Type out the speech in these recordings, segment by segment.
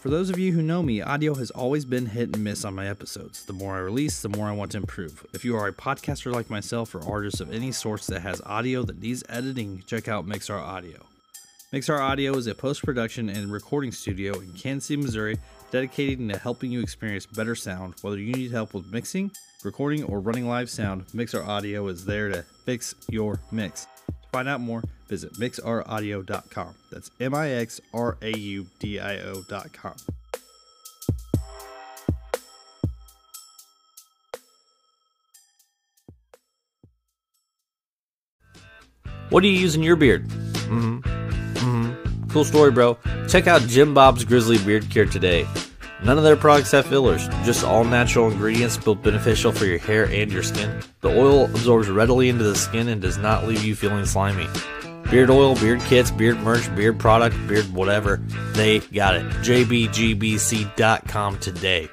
For those of you who know me, audio has always been hit and miss on my episodes. The more I release, the more I want to improve. If you are a podcaster like myself or artist of any sorts that has audio that needs editing, check out Mixr Audio. Mixr Audio is a post production and recording studio in Kansas City, Missouri, dedicated to helping you experience better sound. Whether you need help with mixing, recording, or running live sound, Mixr Audio is there to fix your mix. To find out more, visit mixraudio.com. That's M I X R A U D I O.com. What do you use in your beard? Mm-hmm. Mm-hmm. Cool story, bro. Check out Jim Bob's Grizzly Beard Care today. None of their products have fillers, just all natural ingredients built beneficial for your hair and your skin. The oil absorbs readily into the skin and does not leave you feeling slimy. Beard oil, beard kits, beard merch, beard product, beard whatever, they got it. JBGBC.com today.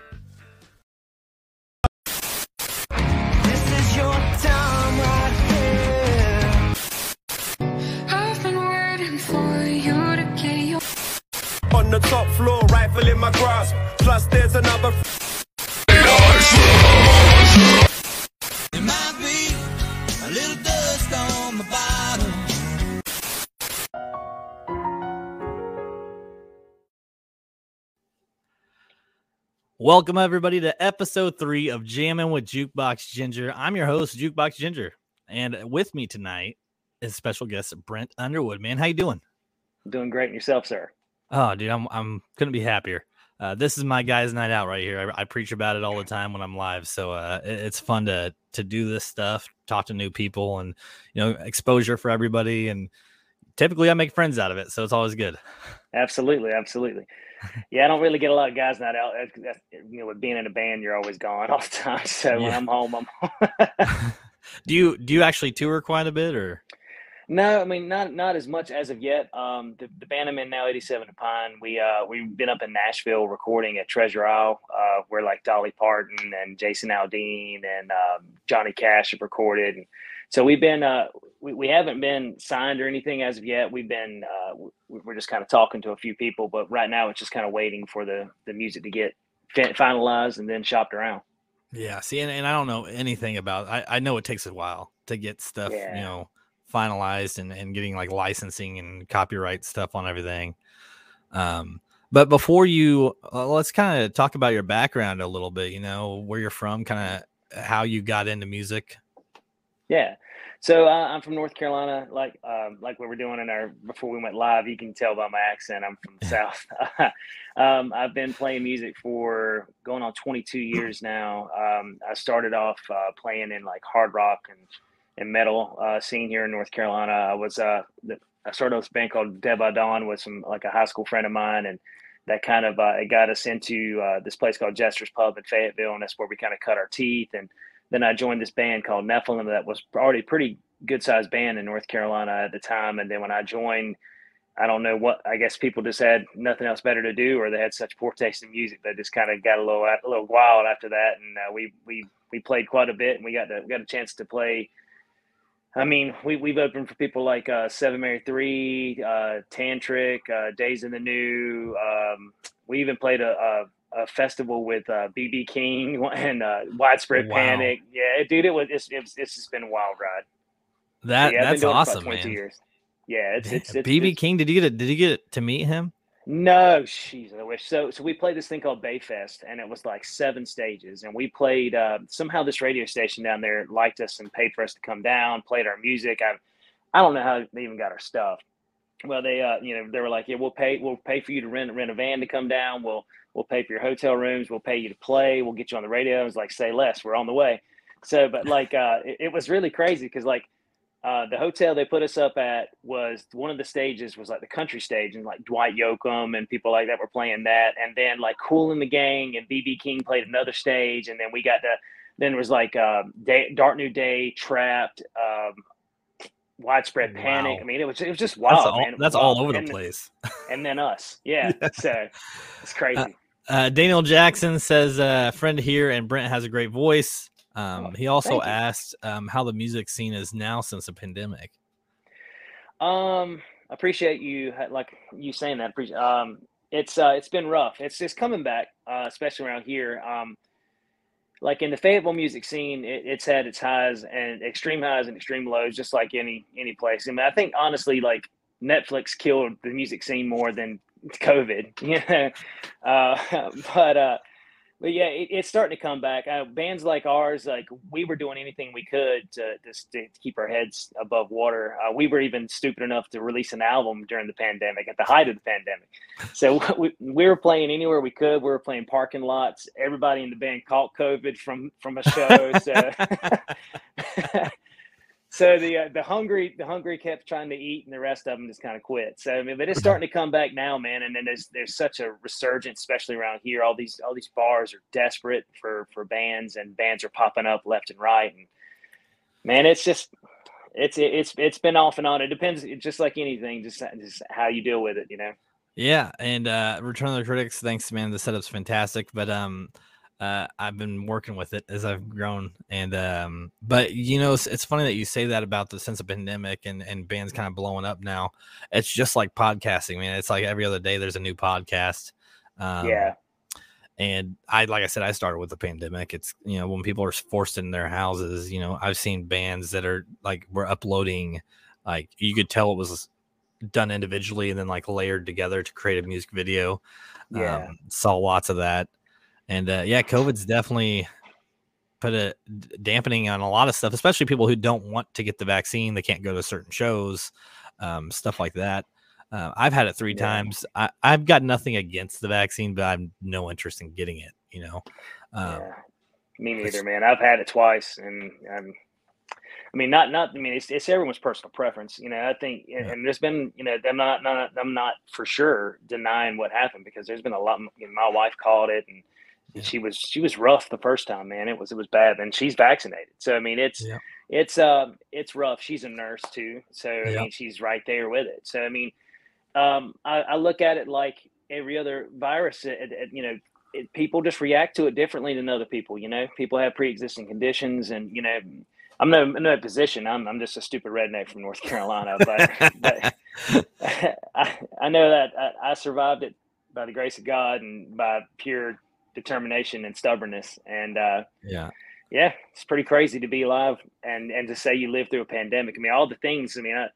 This is your time right here. I've been waiting for you to get your On the top floor, rifle in my grasp. Plus, there's another. Welcome, everybody, to episode three of Jamming with Jukebox Ginger. I'm your host, Jukebox Ginger. And with me tonight is special guest Brent Underwood. Man, how you doing? Doing great and yourself, sir. Oh, dude, I'm I'm couldn't be happier. Uh, this is my guys' night out right here. I, I preach about it all the time when I'm live, so uh, it- it's fun to to do this stuff, talk to new people, and you know, exposure for everybody. And typically, I make friends out of it, so it's always good. Absolutely, absolutely. Yeah, I don't really get a lot of guys night out. That's, that's, you know, with being in a band, you're always gone all the time. So when I'm home, I'm home. Do you do you actually tour quite a bit, or no, I mean not not as much as of yet. Um, the, the band I'm in now, 87 to Pine. We uh we've been up in Nashville recording at Treasure Isle, uh, where like Dolly Parton and Jason Aldean and um, Johnny Cash have recorded. And so we've been uh we, we haven't been signed or anything as of yet. We've been uh we- we're just kind of talking to a few people, but right now it's just kind of waiting for the the music to get finalized and then shopped around. Yeah, see, and, and I don't know anything about. I I know it takes a while to get stuff, Yeah. you know, finalized and and getting like licensing and copyright stuff on everything. Um, but before you, uh, let's kind of talk about your background a little bit. You know, where you're from, kind of how you got into music. Yeah. So uh, I'm from North Carolina, like um, like we're doing in our before we went live. You can tell by my accent, I'm from the South. um, I've been playing music for going on 22 years now. Um, I started off uh, playing in like hard rock and and metal uh, scene here in North Carolina. I was uh, the, I started this band called Dead by Dawn with some like a high school friend of mine, and that kind of uh, it got us into uh, this place called Jester's Pub in Fayetteville, and that's where we kind of cut our teeth and then I joined this band called Nephilim that was already pretty good sized band in North Carolina at the time. And then when I joined, I don't know what, I guess people just had nothing else better to do, or they had such poor taste in music that just kind of got a little, a little wild after that. And uh, we, we, we played quite a bit and we got to, we got a chance to play. I mean, we, we've opened for people like uh, Seven Mary Three, uh, Tantric, uh, Days of the New. Um, we even played a, a festival with uh, BB King and uh, Widespread Wow. Panic. Yeah, dude, it was it's, it's it's just been a wild ride. That yeah, that's been doing it for awesome, man. years. Yeah, it's it's, it's BB King, did you get it? Did you get to meet him? No, jeez, I wish. So, so we played this thing called Bayfest, and it was like seven stages. And we played. Uh, somehow, this radio station down there liked us and paid for us to come down, played our music. I, I don't know how they even got our stuff. Well, they, uh, you know, they were like, "Yeah, we'll pay. We'll pay for you to rent rent a van to come down. We'll we'll pay for your hotel rooms. We'll pay you to play. We'll get you on the radio." I was like, "Say less. We're on the way." So, but like, uh, it, it was really crazy because like uh, the hotel they put us up at was one of the stages was like the country stage and like Dwight Yoakam and people like that were playing that and then like Kool and the Gang and BB King played another stage and then we got to then it was like uh, day, Dark New Day Trapt um, Widespread Panic Wow. I mean it was it was just wild that's all, man. That's all wild. over and, the place. and then us yeah so it's crazy Uh, Daniel Jackson says, uh, friend here, and Brent has a great voice. Um, Oh, he also asked um, how the music scene is now since the pandemic. Um, I appreciate you like you saying that. Appreciate. Um, it's uh, it's been rough. It's just coming back, uh, especially around here. Um, like in the Fayetteville music scene, it, it's had its highs and extreme highs and extreme lows, just like any any place. I mean, I think honestly, like Netflix killed the music scene more than COVID. Yeah, uh, but uh, but yeah, it, it's starting to come back. Uh, bands like ours, like we were doing anything we could to just to keep our heads above water. Uh, we were even stupid enough to release an album during the pandemic, at the height of the pandemic. So we, we were playing anywhere we could. We were playing parking lots. Everybody in the band caught COVID from from a show. So. So the uh, the hungry the hungry kept trying to eat, and the rest of them just kind of quit. So I mean, but it's starting to come back now, man. And then there's there's such a resurgence, especially around here. All these all these bars are desperate for for bands, and bands are popping up left and right. And man, it's just it's it's it's been off and on. It depends, just like anything, just just how you deal with it, you know. Yeah, and uh Return of the Critics, thanks man. The setup's fantastic, but um uh I've been working with it as I've grown and um but you know it's, it's funny that you say that about the sense of pandemic and and bands kind of blowing up now. It's just like podcasting, man. It's like every other day there's a new podcast. Um, yeah, and I like I said I started with the pandemic. It's you know when people are forced in their houses, you know, I've seen bands that are like we're uploading like you could tell it was done individually and then like layered together to create a music video. Yeah. Um, saw lots of that. And uh, yeah, COVID's definitely put a dampening on a lot of stuff, especially people who don't want to get the vaccine. They can't go to certain shows, um, stuff like that. Uh, I've had it three Yeah. times. I, I've got nothing against the vaccine, but I've no interest in getting it. You know, um, yeah. Me neither, man. I've had it twice, and um, I mean, not not. I mean, it's, it's everyone's personal preference, you know. I think, and, Yeah. and there's been, you know, I'm not, not, I'm not for sure denying what happened because there's been a lot. You know, my wife called it, and Yeah. she was she was rough the first time, man. It was it was bad, and she's vaccinated, so I mean, it's Yeah. it's um it's rough. She's a nurse too, so I mean, she's right there with it. So I mean, um, I, I look at it like every other virus. It, it- you know, it, people just react to it differently than other people. You know, people have pre-existing conditions, and you know, I'm no no position. I'm I'm just a stupid redneck from North Carolina, but, but I, I know that I, I survived it by the grace of God and by pure determination and stubbornness. And uh, yeah, yeah, it's pretty crazy to be alive and and to say you lived through a pandemic. I mean, all the things. I mean, I,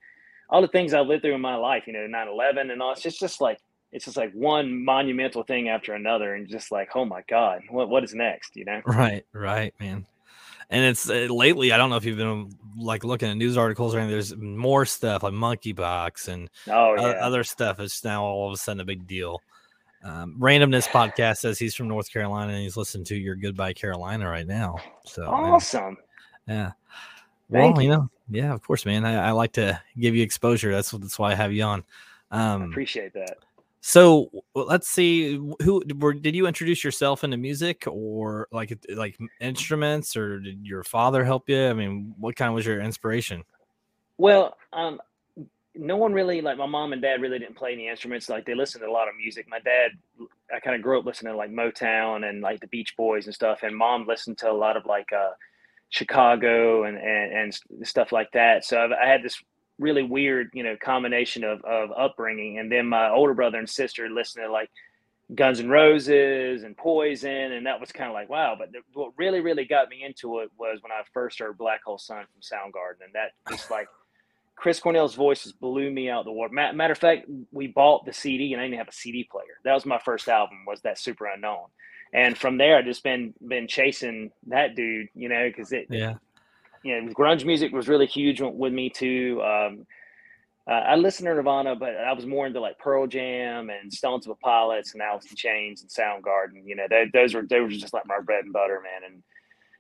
all the things I've lived through in my life. You know, 9/11 and all. It's just just like it's just like one monumental thing after another, and just like, oh my God, what what is next? You know? right, right, man. And it's uh, lately. I don't know if you've been like looking at news articles or anything. There's more stuff like monkeypox and Oh yeah. other stuff. It's now all of a sudden a big deal. Um, Randomness podcast says he's from North Carolina and he's listening to your Goodbye Carolina right now. So man, awesome. yeah. Thank well, you know, yeah, of course, man. I, I like to give you exposure. That's what- that's why I have you on. I Um, appreciate that. so w- let's see who were did you introduce yourself into music or like like instruments or did your father help you? I mean, what kind was your inspiration? Well, um, no one really like my mom and dad really didn't play any instruments. Like they listened to a lot of music. My dad, I kind of grew up listening to like Motown and like the Beach Boys and stuff. And mom listened to a lot of like uh, Chicago and, and and stuff like that. So I've, I had this really weird, you know, combination of of upbringing. And then my older brother and sister listened to like Guns N' Roses and Poison, and that was kind of like wow. But the, what really, really got me into it was when I first heard Black Hole Sun from Soundgarden, and that just like Chris Cornell's voice just blew me out the water. Matter of fact, we bought the CD, and I didn't have a CD player. That was my first album. Was that Superunknown? And from there, I just been been chasing that dude, you know, because it, Yeah. you know, grunge music was really huge with me too. Um, uh, I listened to Nirvana, but I was more into like Pearl Jam and Stone Temple Pilots and Alice in Chains and Soundgarden. You know, they, those were they were just like my bread and butter, man. And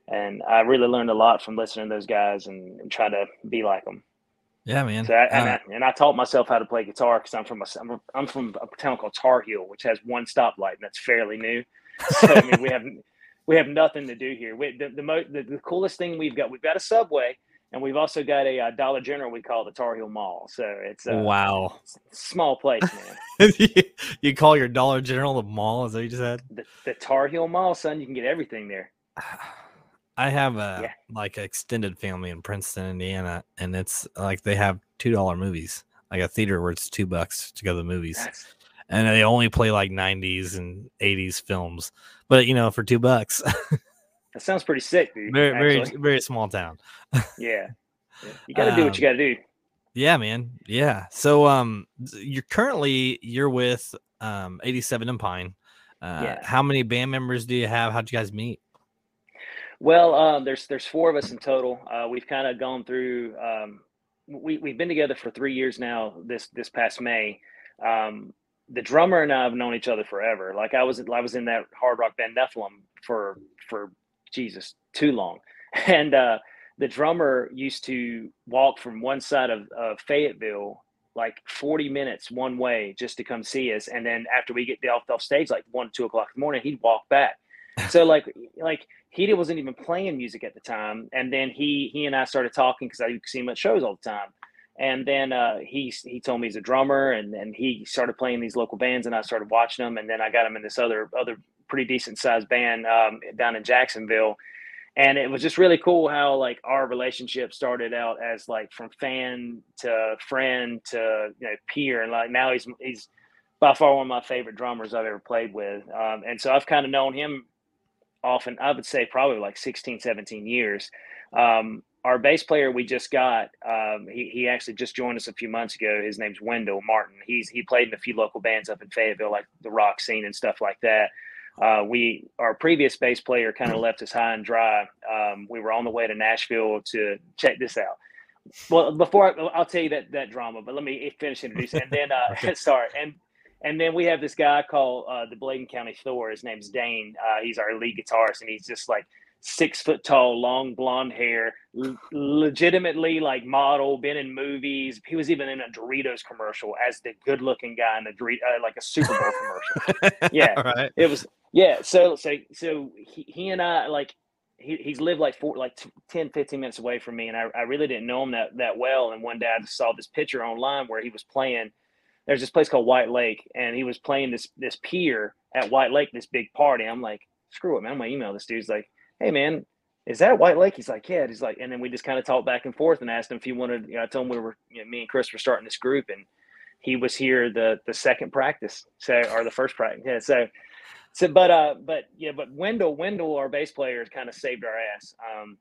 and I really learned a lot from listening to those guys and, and trying to be like them. Yeah, man. So I, and, Uh, I, and I taught myself how to play guitar because I'm from a I'm, I'm from a town called Tar Heel, which has one stoplight and that's fairly new. So I mean, we have we have nothing to do here. We, the the, mo- the the coolest thing we've got we've got a subway and we've also got a, uh Dollar General we call the Tar Heel Mall. So it's a wow. small place, man. you call your Dollar General the mall? Is that what you just said? the, the Tar Heel Mall, son, you can get everything there. I have a Yeah. like extended family in Princeton, Indiana, and it's like they have two dollar movies, like a theater where it's two bucks to go to the movies. That's and they only play like 90s and 80s films. But you know, for two bucks, That sounds pretty sick, dude. very very actually. very small town. yeah. Yeah. You got to do what you Um, got to do. Yeah, man. Yeah. So um you're currently you're with um 87 and Pine. Uh Yes. how many band members do you have? How'd you guys meet? Well, um, there's there's four of us in total. Uh, we've kind of gone through. Um, we we've been together for three years now. This this past May, um, the drummer and I have known each other forever. Like I was I was in that hard rock band Nephilim for for Jesus too long, and uh, the drummer used to walk from one side of, of Fayetteville like 40 minutes one way just to come see us, and then after we get off off stage like one two o'clock in the morning, he'd walk back. So like like he wasn't even playing music at the time, and then he he and I started talking because I see him at shows all the time. And then uh, he he told me he's a drummer, and then he started playing these local bands, and I started watching them, and then I got him in this other other pretty decent sized band um, down in Jacksonville, and it was just really cool how like our relationship started out as like from fan to friend to you know peer, and like now he's he's by far one of my favorite drummers I've ever played with, um, and so I've kind of known him often i would say probably like 16 17 years. Um, our bass player we just got um, he, he actually just joined us a few months ago. His name's wendell martin. He's he played in a few local bands up in fayetteville like the rock scene and stuff like that. Uh, we our previous bass player kind of left us high and dry. Um, we were on the way to nashville to check this out. Well before I, i'll tell you that that drama but let me finish introducing and then uh, sorry. And and then we have this guy called uh, the Bladen County Thor. His name's Dane. Uh, he's our lead guitarist, and he's just like six foot tall, long blonde hair, l- legitimately like model, been in movies. He was even in a Doritos commercial as the good looking guy in a Dorito, uh, like a Super Bowl commercial. Yeah. Right. It was yeah. So so so he, he and I like he, he's lived like four like t- 10 15 minutes away from me and I, I really didn't know him that that well and one day I just saw this picture online where he was playing there's this place called White Lake, and he was playing this this pier at White Lake, this big party. I'm like, screw it, man. I'm gonna email this dude. He's like, hey man, is that White Lake? He's like, yeah. He's like, and then we just kind of talked back and forth and asked him if he wanted. You know, I told him we were, you know, me and Chris were starting this group, and he was here the the second practice, so or the first practice. Yeah, so. So, but uh, but yeah, but Wendell, Wendell, our bass player, has kind of saved our ass. Um,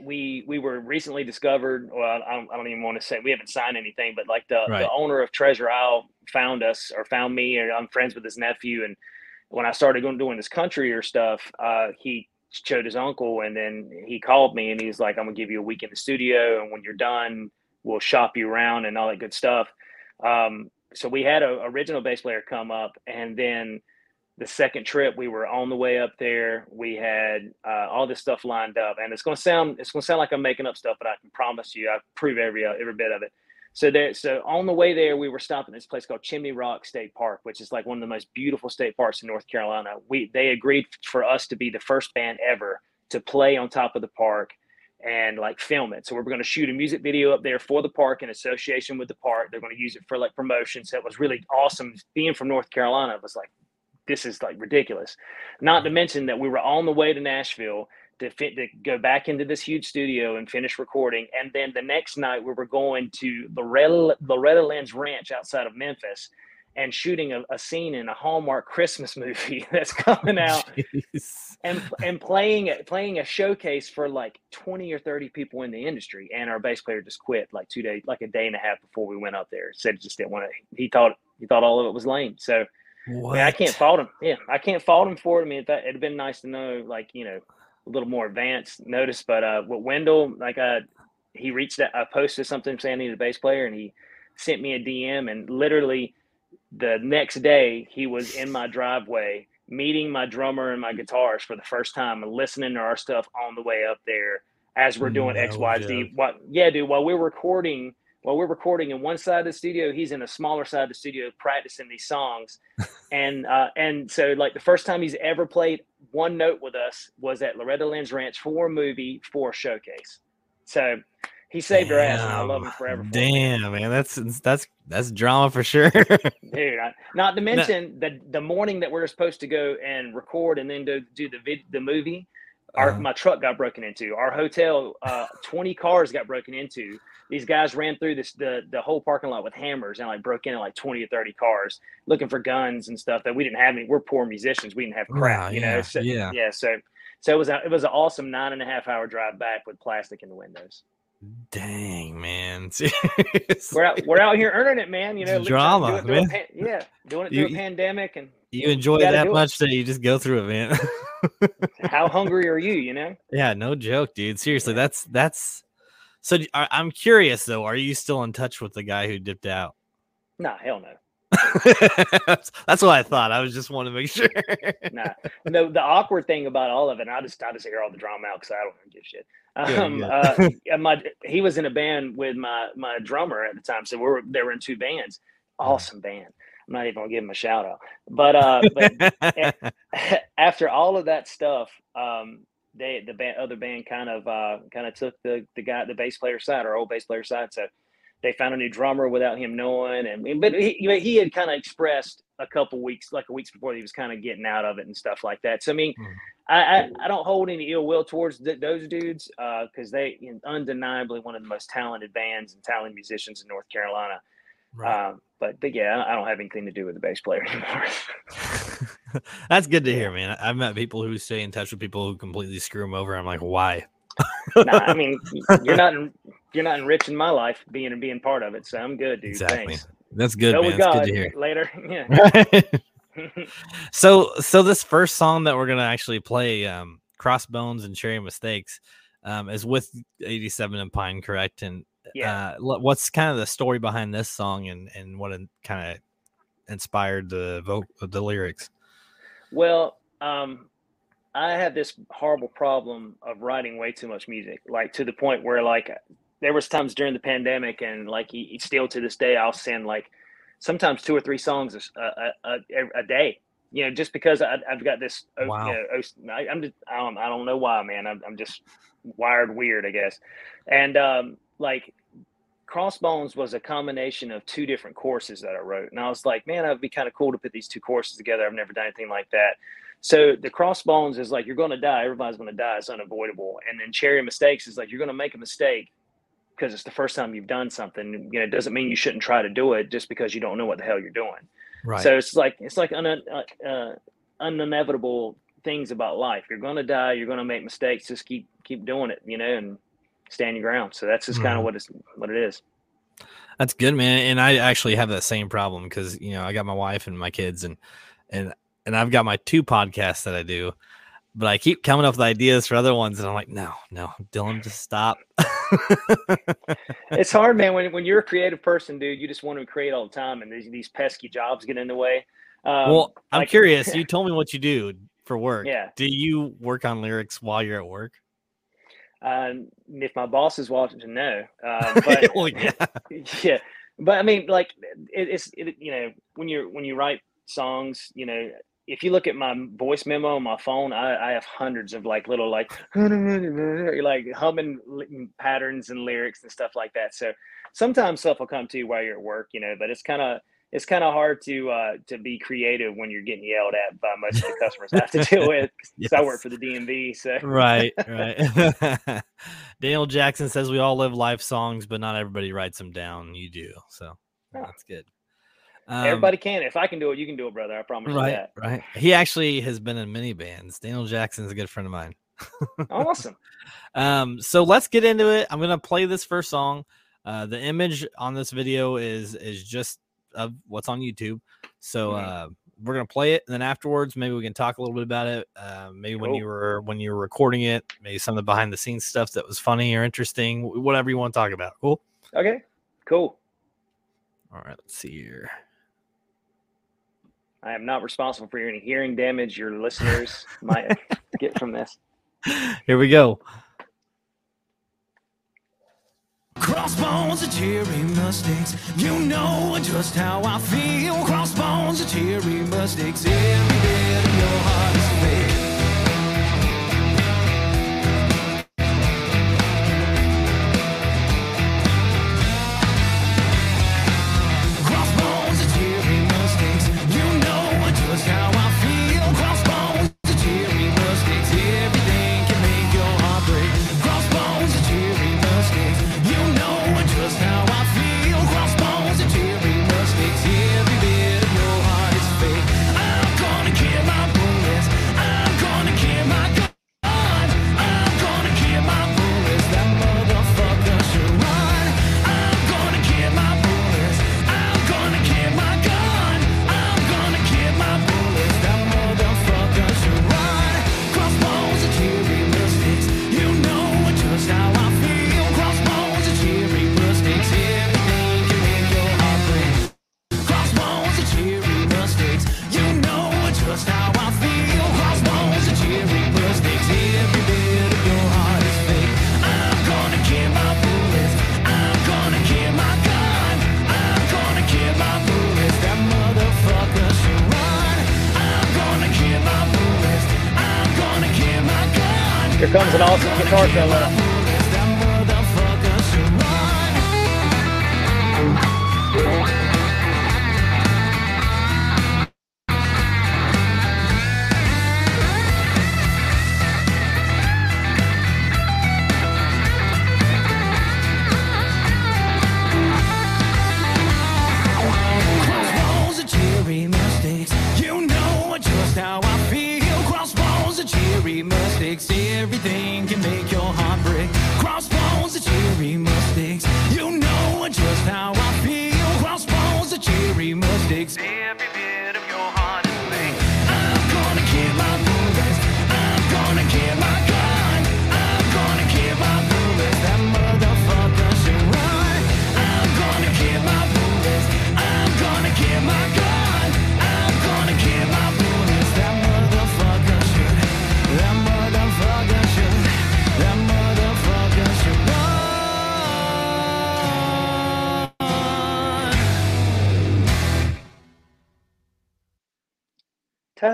we we were recently discovered. Well, I don't, I don't even want to say we haven't signed anything, but like the, Right. the owner of Treasure Isle found us or found me, and I'm friends with his nephew. And when I started going doing this country or stuff, uh, he showed his uncle, and then he called me and he's like, "I'm gonna give you a week in the studio, and when you're done, we'll shop you around and all that good stuff." Um, so we had a original bass player come up, and then the second trip we were on the way up there. We had uh, all this stuff lined up and it's going to sound it's going to sound like i'm making up stuff but i can promise you i prove every uh, every bit of it. So there so on the way there we were stopping this place called chimney rock state park which is like one of the most beautiful state parks in north carolina. We they agreed for us to be the first band ever to play on top of the park and like film it. So we're going to shoot a music video up there for the park in association with the park. They're going to use it for like promotion. So it was really awesome. Being from north carolina it was like this is like ridiculous. Not to mm. mention that we were on the way to Nashville to fit to go back into this huge studio and finish recording. And then the next night we were going to Loretta, Loretta Lynn's ranch outside of Memphis and shooting a, a scene in a Hallmark Christmas movie that's coming oh, out Jeez. and and playing it playing a showcase for like 20 or 30 people in the industry and our bass player just quit like two days like a day and a half before we went up there said he just didn't want to he thought he thought all of it was lame so I, mean, I can't fault him. Yeah, I can't fault him for it. I mean, that, it'd been nice to know, like you know, a little more advanced notice. But uh, with Wendell, like uh, he reached out. I posted something saying he needed a bass player, and he sent me a DM. And literally, the next day, he was in my driveway meeting my drummer and my guitarist for the first time and listening to our stuff on the way up there as we're doing X, No Y, joke. Z. What? Yeah, dude. While we're recording, while we're recording in one side of the studio, he's in a smaller side of the studio practicing these songs. and uh, and so like the first time he's ever played one note with us was at Loretta Lynn's Ranch for a movie for a showcase. So he saved our ass, and I love him forever. For. Damn, man, that's that's that's drama for sure. dude. I, not to mention the the morning that we're supposed to go and record and then do do the vid, the movie. Our Uh-huh. my truck got broken into. Our hotel, uh, twenty cars got broken into. These guys ran through this the the whole parking lot with hammers and like broke into like twenty or thirty cars, looking for guns and stuff that we didn't have any. We're poor musicians. We didn't have crap, Wow, you know. yeah, So, yeah. yeah. So so it was a, it was an awesome nine and a half hour drive back with plastic in the windows. Dang, man. We're out we're out here earning it, man. You know, It's li- trying to drama, do man. pan- yeah, doing it You- through a pandemic and You enjoy gotta that do it. much that you just go through it, man. how hungry are you? You know. yeah, no joke, dude. Seriously, that's that's. So I, am curious though. Are you still in touch with the guy who dipped out? Nah, hell no. that's, what I thought. I was just want to make sure. nah. The the awkward thing about all of it, and I just I just hear all the drama out because I don't give shit. Um, good. uh, my he was in a band with my my drummer at the time, so we were they were in two bands. Awesome band. I'm not even gonna give him a shout out, but uh, but after all of that stuff, um, they the band, other band kind of uh, kind of took the the guy the bass player side, our old bass player side. So they found a new drummer without him knowing, and but he he had kind of expressed a couple weeks, like a weeks before, he was kind of getting out of it and stuff like that. So I mean, Mm. I I, I don't hold any ill will towards th- those dudes because they you know, undeniably one of the most talented bands and talented musicians in North Carolina. Right. Um, but but yeah, I don't have anything to do with the bass player anymore. That's good to hear, man. I've met people who stay in touch with people who completely screw them over. I'm like, why? Nah, I mean, you're not en- you're not enriching my life being being part of it, so I'm good, dude. Exactly. Thanks. That's good, Go man. God good to hear. later. Yeah. so so this first song that we're gonna actually play, um, Crossbones and Cherry Mistakes, um, is with 87 and Pine, correct? And Yeah. uh, what's kind of the story behind this song and and what kind of inspired the voc- the lyrics? Well, um, I have this horrible problem of writing way too much music, like to the point where like there was times during the pandemic, and like still to this day, I'll send like sometimes two or three songs a day. You know, just because I, I've got this. Wow. You know, I, am just I don't, I don't know why, man. I'm, I'm just wired weird, I guess. And um, like Crossbones was a combination of two different courses that I wrote. And I was like, man, it'd be kind of cool to put these two courses together. I've never done anything like that. So the Crossbones is like, you're going to die. Everybody's going to die. It's unavoidable. And then Cherry Mistakes is like, you're going to make a mistake because it's the first time you've done something. You know, it doesn't mean you shouldn't try to do it just because you don't know what the hell you're doing. Right. So it's like, it's like un, uh, uh, unevitable things about life. You're going to die. You're going to make mistakes. Just keep, keep doing it, you know, and stand your ground. So that's just kind Mhm. of what it's, what it is. That's good, man. And I actually have that same problem because you know I got my wife and my kids, and and and I've got my two podcasts that I do, but I keep coming up with ideas for other ones, and I'm like, no, no, Dylan, just stop. it's hard, man. When, when you're a creative person, dude, you just want to create all the time, and these, these pesky jobs get in the way. Um, well, I'm like- curious. You told me what you do for work. Yeah. Do you work on lyrics while you're at work? Um, if my boss is watching, no. Uh, but well, yeah. yeah, but I mean, like, it, it's it, you know, when you're when you write songs, you know, if you look at my voice memo on my phone, I, I have hundreds of like little like like humming patterns and lyrics and stuff like that. So sometimes stuff will come to you while you're at work, you know, but it's kind of it's kind of hard to uh, to be creative when you're getting yelled at by most of the customers I have to deal with. 'cause I work for the DMV, so right, right. Daniel Jackson says we all live life songs, but not everybody writes them down. You do, so Yeah. that's good. Um, everybody can. If I can do it, you can do it, brother. I promise you right, that. right. He actually has been in many bands. Daniel Jackson's a good friend of mine. Awesome. Um, so let's get into it. I'm gonna play this first song. Uh, the image on this video is is just of what's on YouTube. So Mhm. uh, we're gonna play it, and then afterwards, maybe we can talk a little bit about it. Uh, maybe when you were when you were recording it, maybe some of the behind the scenes stuff that was funny or interesting, whatever you want to talk about. Cool. Okay. Cool. All right, let's see here. I am not responsible for any hearing damage your listeners might get from this. Here we go. Crossbones and cherry mustangs, you know just how I feel. Crossbones and cherry mustangs, every bit of your heart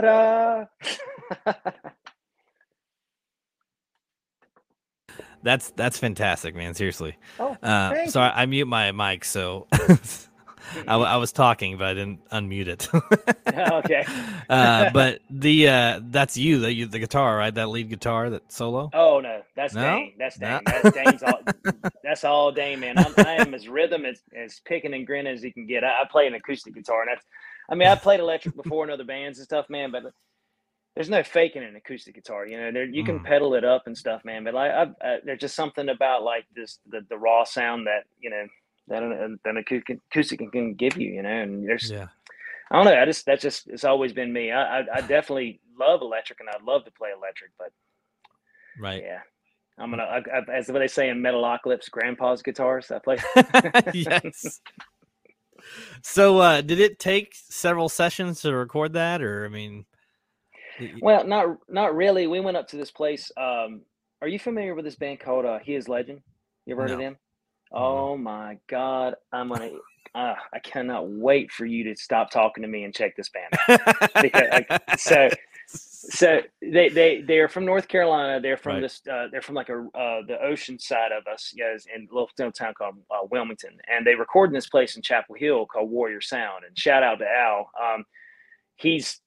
Ta-da! That's that's fantastic, man. Seriously. oh, Uh, thank so I, I mute my mic, so I was talking, but I didn't unmute it. okay. uh, but the uh, that's you, the you, the guitar, right? That lead guitar, that solo. Oh no, that's No? Dane. That's No? Dane. That's Dane's all. That's all Dane, man. I'm, I am as rhythm as, as picking and grinning as you can get. I, I play an acoustic guitar, and that's. I mean, I played electric before in other bands and stuff, man. But there's no faking an acoustic guitar. You know, there you can Mhm. pedal it up and stuff, man. But like, I've, uh, there's just something about like this the, the raw sound that you know that an, an acoustic can- can give you. You know, and there's Yeah. I don't know. I just that's just it's always been me. I I, I definitely love electric, and I'd love to play electric, but Right. yeah. I'm gonna, I, I, as what they say in Metalocalypse, Grandpa's guitars. I play. yes. So, uh, did it take several sessions to record that, or I mean, well, not not really. We went up to this place. Um, are you familiar with this band called uh, He Is Legend? You ever heard of No. them? Oh my God, I'm gonna. Uh, I cannot wait for you to stop talking to me and check this band out. Because, like, so so they they they're from North Carolina. They're from Right. this. Uh, they're from like a uh, the ocean side of us, yes, in a little town called uh, Wilmington. And they record in this place in Chapel Hill called Warrior Sound. And shout out to Al. Um, he's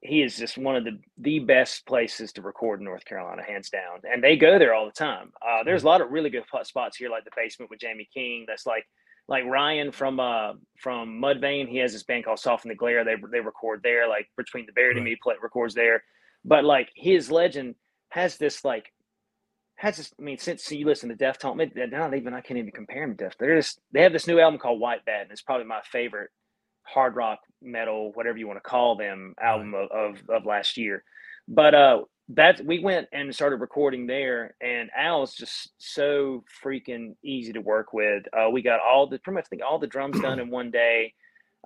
he is just one of the the best places to record in North Carolina, hands down. And they go there all the time. Uh, there's a lot of really good spot- spots here, like the basement with Jamie King. That's like like Ryan from uh from Mudvayne. He has this band called Soften the Glare. They they record there. Like between the Buried and Me play records there. But like He Is Legend has this like has this. I mean, since you listen to Deftones, they're not even I can't even compare them to Def. They're just they have this new album called White Bat, and it's probably my favorite hard rock metal, whatever you want to call them, album of, of of last year. But uh that we went and started recording there, and Al's just so freaking easy to work with. Uh, we got all the pretty much I think all the drums done in one day,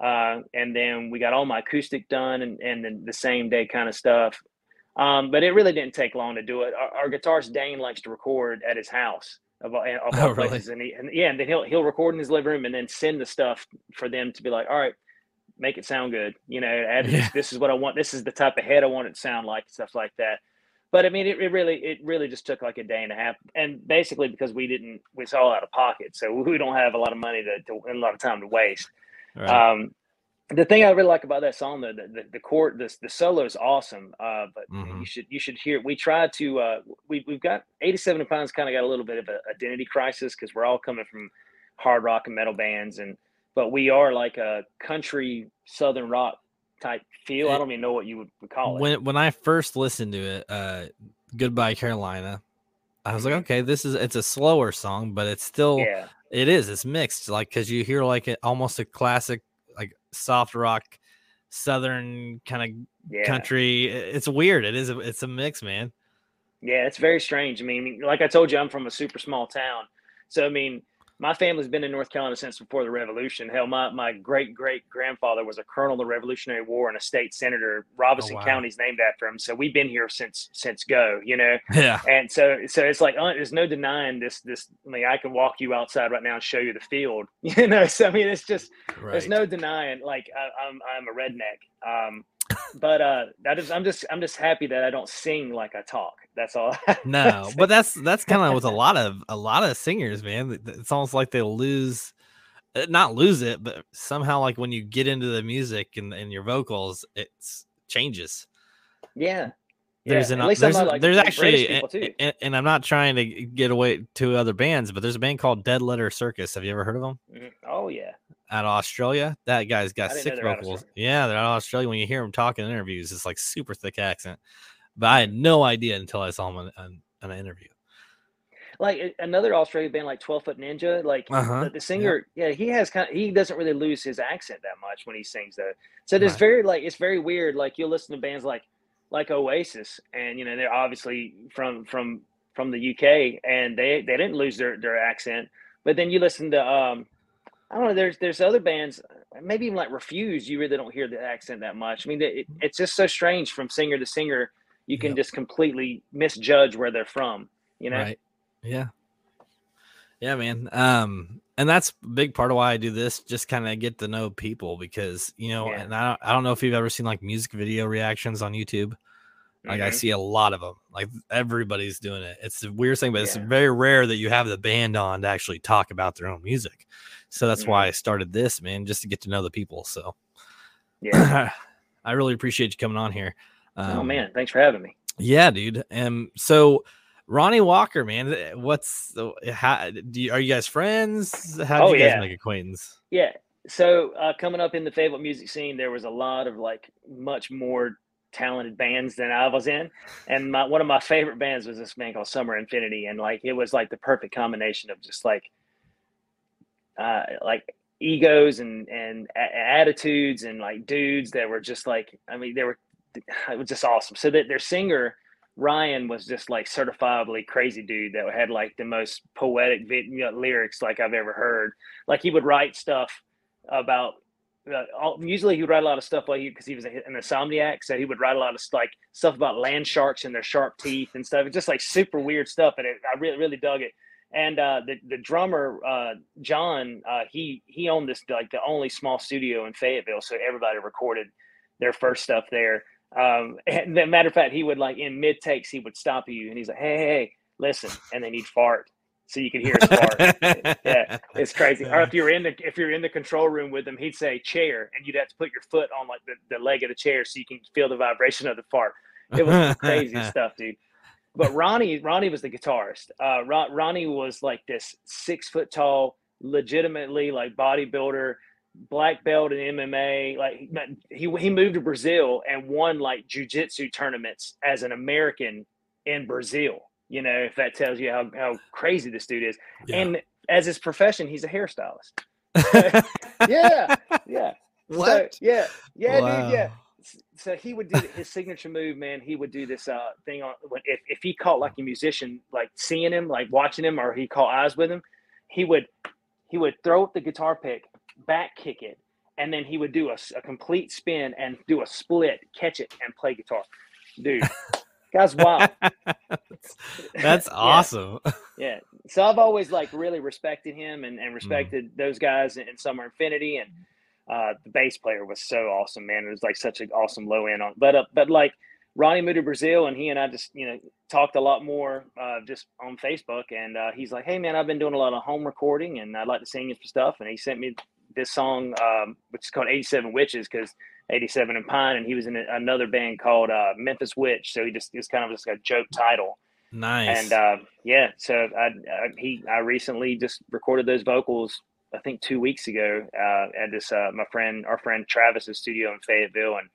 uh, and then we got all my acoustic done, and and then the same day kind of stuff. Um, but it really didn't take long to do it. Our, our guitarist Dane likes to record at his house of, all- of all Oh, really? places, and, he, and yeah, and then he'll he'll record in his living room and then send the stuff for them to be like, all right, make it sound good. You know, add this, Yeah. this is what I want. This is the type of head I want it to sound like, stuff like that. But I mean, it, it really, it really just took like a day and a half, and basically because we didn't, it's all out of pocket, so we don't have a lot of money to, to and a lot of time to waste. right. Um, the thing I really like about that song, though, the the, the chord, the the solo is awesome. Uh, but Mhm. you should you should hear. We try to. Uh, we we've got eighty seven pounds. Kind of got a little bit of an identity crisis because we're all coming from hard rock and metal bands, and but we are like a country southern rock type feel. I don't even know what you would, call it. when when I first listened to it, uh, "Goodbye Carolina," I was like, Mhm. okay, this is it's a slower song, but it's still yeah, it is it's mixed, like because you hear like it almost a classic soft rock, southern kind of yeah. country. It's weird. It is. A, it's a mix, man. Yeah, it's very strange. I mean, like I told you, I'm from a super small town. So, I mean, my family's been in North Carolina since before the Revolution. Hell, my, my great great grandfather was a colonel in the Revolutionary War and a state senator. Robeson wow. County's named after him. So we've been here since since go, you know. Yeah. And so so it's like uh, there's no denying this this. I mean, I can walk you outside right now and show you the field, you know. So I mean, it's just Right. there's no denying. Like I, I'm I'm a redneck. Um, but uh, that is I'm just I'm just happy that I don't sing like I talk. That's all. No, but that's that's kind of with a lot of a lot of singers, man. It's almost like they lose, uh, not lose it, but somehow like when you get into the music and, and your vocals, it changes. yeah. There's yeah. an there's like there's actually too. and, and I'm not trying to get away to other bands, but there's a band called Dead Letter Circus. Have you ever heard of them? Mhm. Oh yeah. Out of Australia, that guy's got sick they were out of vocals. Yeah, they're out of Australia. When you hear him talking in interviews, it's like super thick accent. But I had no idea until I saw him in, in, in an interview. like another Australian band like Twelve Foot Ninja, like Uh-huh, the, the singer, yeah, he has kind of, he doesn't really lose his accent that much when he sings though. So there's Right. very like it's very weird. Like you'll listen to bands like like Oasis, and you know they're obviously from from from the UK, and they they didn't lose their their accent. But then you listen to um, I don't know. There's there's other bands, maybe even like Refuse. You really don't hear the accent that much. I mean, it, it's just so strange from singer to singer. You can Yep. just completely misjudge where they're from. You know. Right. Yeah. Yeah, man. Um, and that's a big part of why I do this, just kind of get to know people because you know, Yeah. and I don't, I don't know if you've ever seen like music video reactions on YouTube. Like I Mhm. see a lot of them. Like everybody's doing it. It's the weirdest thing, but it's very rare that you have the band on to actually talk about their own music. So that's Mm-hmm. why I started this, man, just to get to know the people. So Yeah. I really appreciate you coming on here. Oh Um, man, thanks for having me. yeah, dude. Um, so Ronnie Walker, man, what's the how do you, are you guys friends? How did Oh, you guys yeah. make acquaintance? Yeah. So uh, coming up in the Fayetteville music scene, there was a lot of like much more talented bands than I was in, and my one of my favorite bands was this band called Summer Infinity, and like it was like the perfect combination of just like uh, like egos and and a- attitudes and like dudes that were just like I mean they were it was just awesome. So that their singer Ryan was just like certifiably crazy dude that had like the most poetic you know, lyrics like I've ever heard. Like he would write stuff about. Uh, all, usually he would write a lot of stuff like because he was a- an insomniac, so he would write a lot of like stuff about land sharks and their sharp teeth and stuff. It's just like super weird stuff, and it, I really really dug it. And uh, the the drummer uh, John, uh, he he owned this like the only small studio in Fayetteville, so everybody recorded their first stuff there. Um, and the matter of fact, he would like in mid takes, he would stop you and he's like, "Hey, hey, hey, listen," and then he'd fart so you could hear his fart. yeah, it's crazy. Or if you're in the if you're in the control room with him, he'd say chair, and you'd have to put your foot on like the, the leg of the chair so you can feel the vibration of the fart. It was crazy stuff, dude. But Ronnie, Ronnie was the guitarist. Uh, Ron, Ronnie was like this six foot tall, legitimately like bodybuilder, black belt in MMA. Like he he moved to Brazil and won like jujitsu tournaments as an American in Brazil. You know, if that tells you how how crazy this dude is. Yeah. And as his profession, he's a hairstylist. yeah, yeah. So, What? yeah, yeah, dude, yeah so he would do his signature move, man. He would do this uh thing on when if, if he caught like a musician like seeing him, like watching him, or he caught eyes with him, he would he would throw up the guitar pick, back kick it, and then he would do a complete spin and do a split, catch it, and play guitar. Dude, guy's wild. That's awesome. Yeah. So I've always like really respected him and, and respected those guys in, in Summer Infinity and uh, the bass player was so awesome, man. It was like such an awesome low end on, but uh, but like Ronnie moved to Brazil and he and I just you know talked a lot more uh, just on Facebook and uh, he's like, hey man, I've been doing a lot of home recording and I'd like to sing you some stuff and he sent me this song um, which is called 87 Witches because 87 and Pine and he was in a, another band called uh, Memphis Witch, so he just it's kind of just a joke title. Nice. And uh, yeah, so I, I he I recently just recorded those vocals. I think two weeks ago uh, at this uh, my friend our friend Travis's studio in Fayetteville, and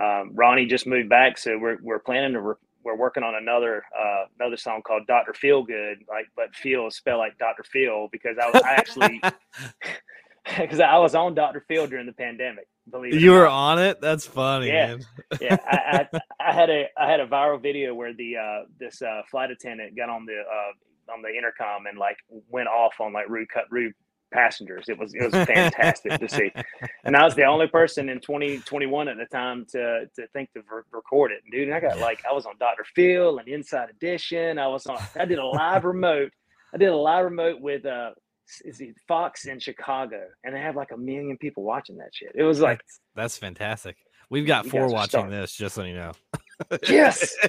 um, Ronnie just moved back, so we're we're planning to re- we're working on another uh, another song called Doctor Feel Good, like but Feel is spelled like Doctor Feel because I was I actually because I was on Doctor Phil during the pandemic. Believe you were on it. That's funny, Yeah. man. yeah, I, I, I had a I had a viral video where the uh, this uh, flight attendant got on the uh, on the intercom and like went off on like rude cut rude passengers. It was it was fantastic to see, and I was the only person in 2021 at the time to to think to re- record it. Dude, and I got like I was on Dr. Phil and Inside Edition. I was on. I did a live remote. I did a live remote with uh is it Fox in Chicago, and they have like a million people watching that shit. It was like That's, fantastic. We've got four watching this, just so you know. Yes.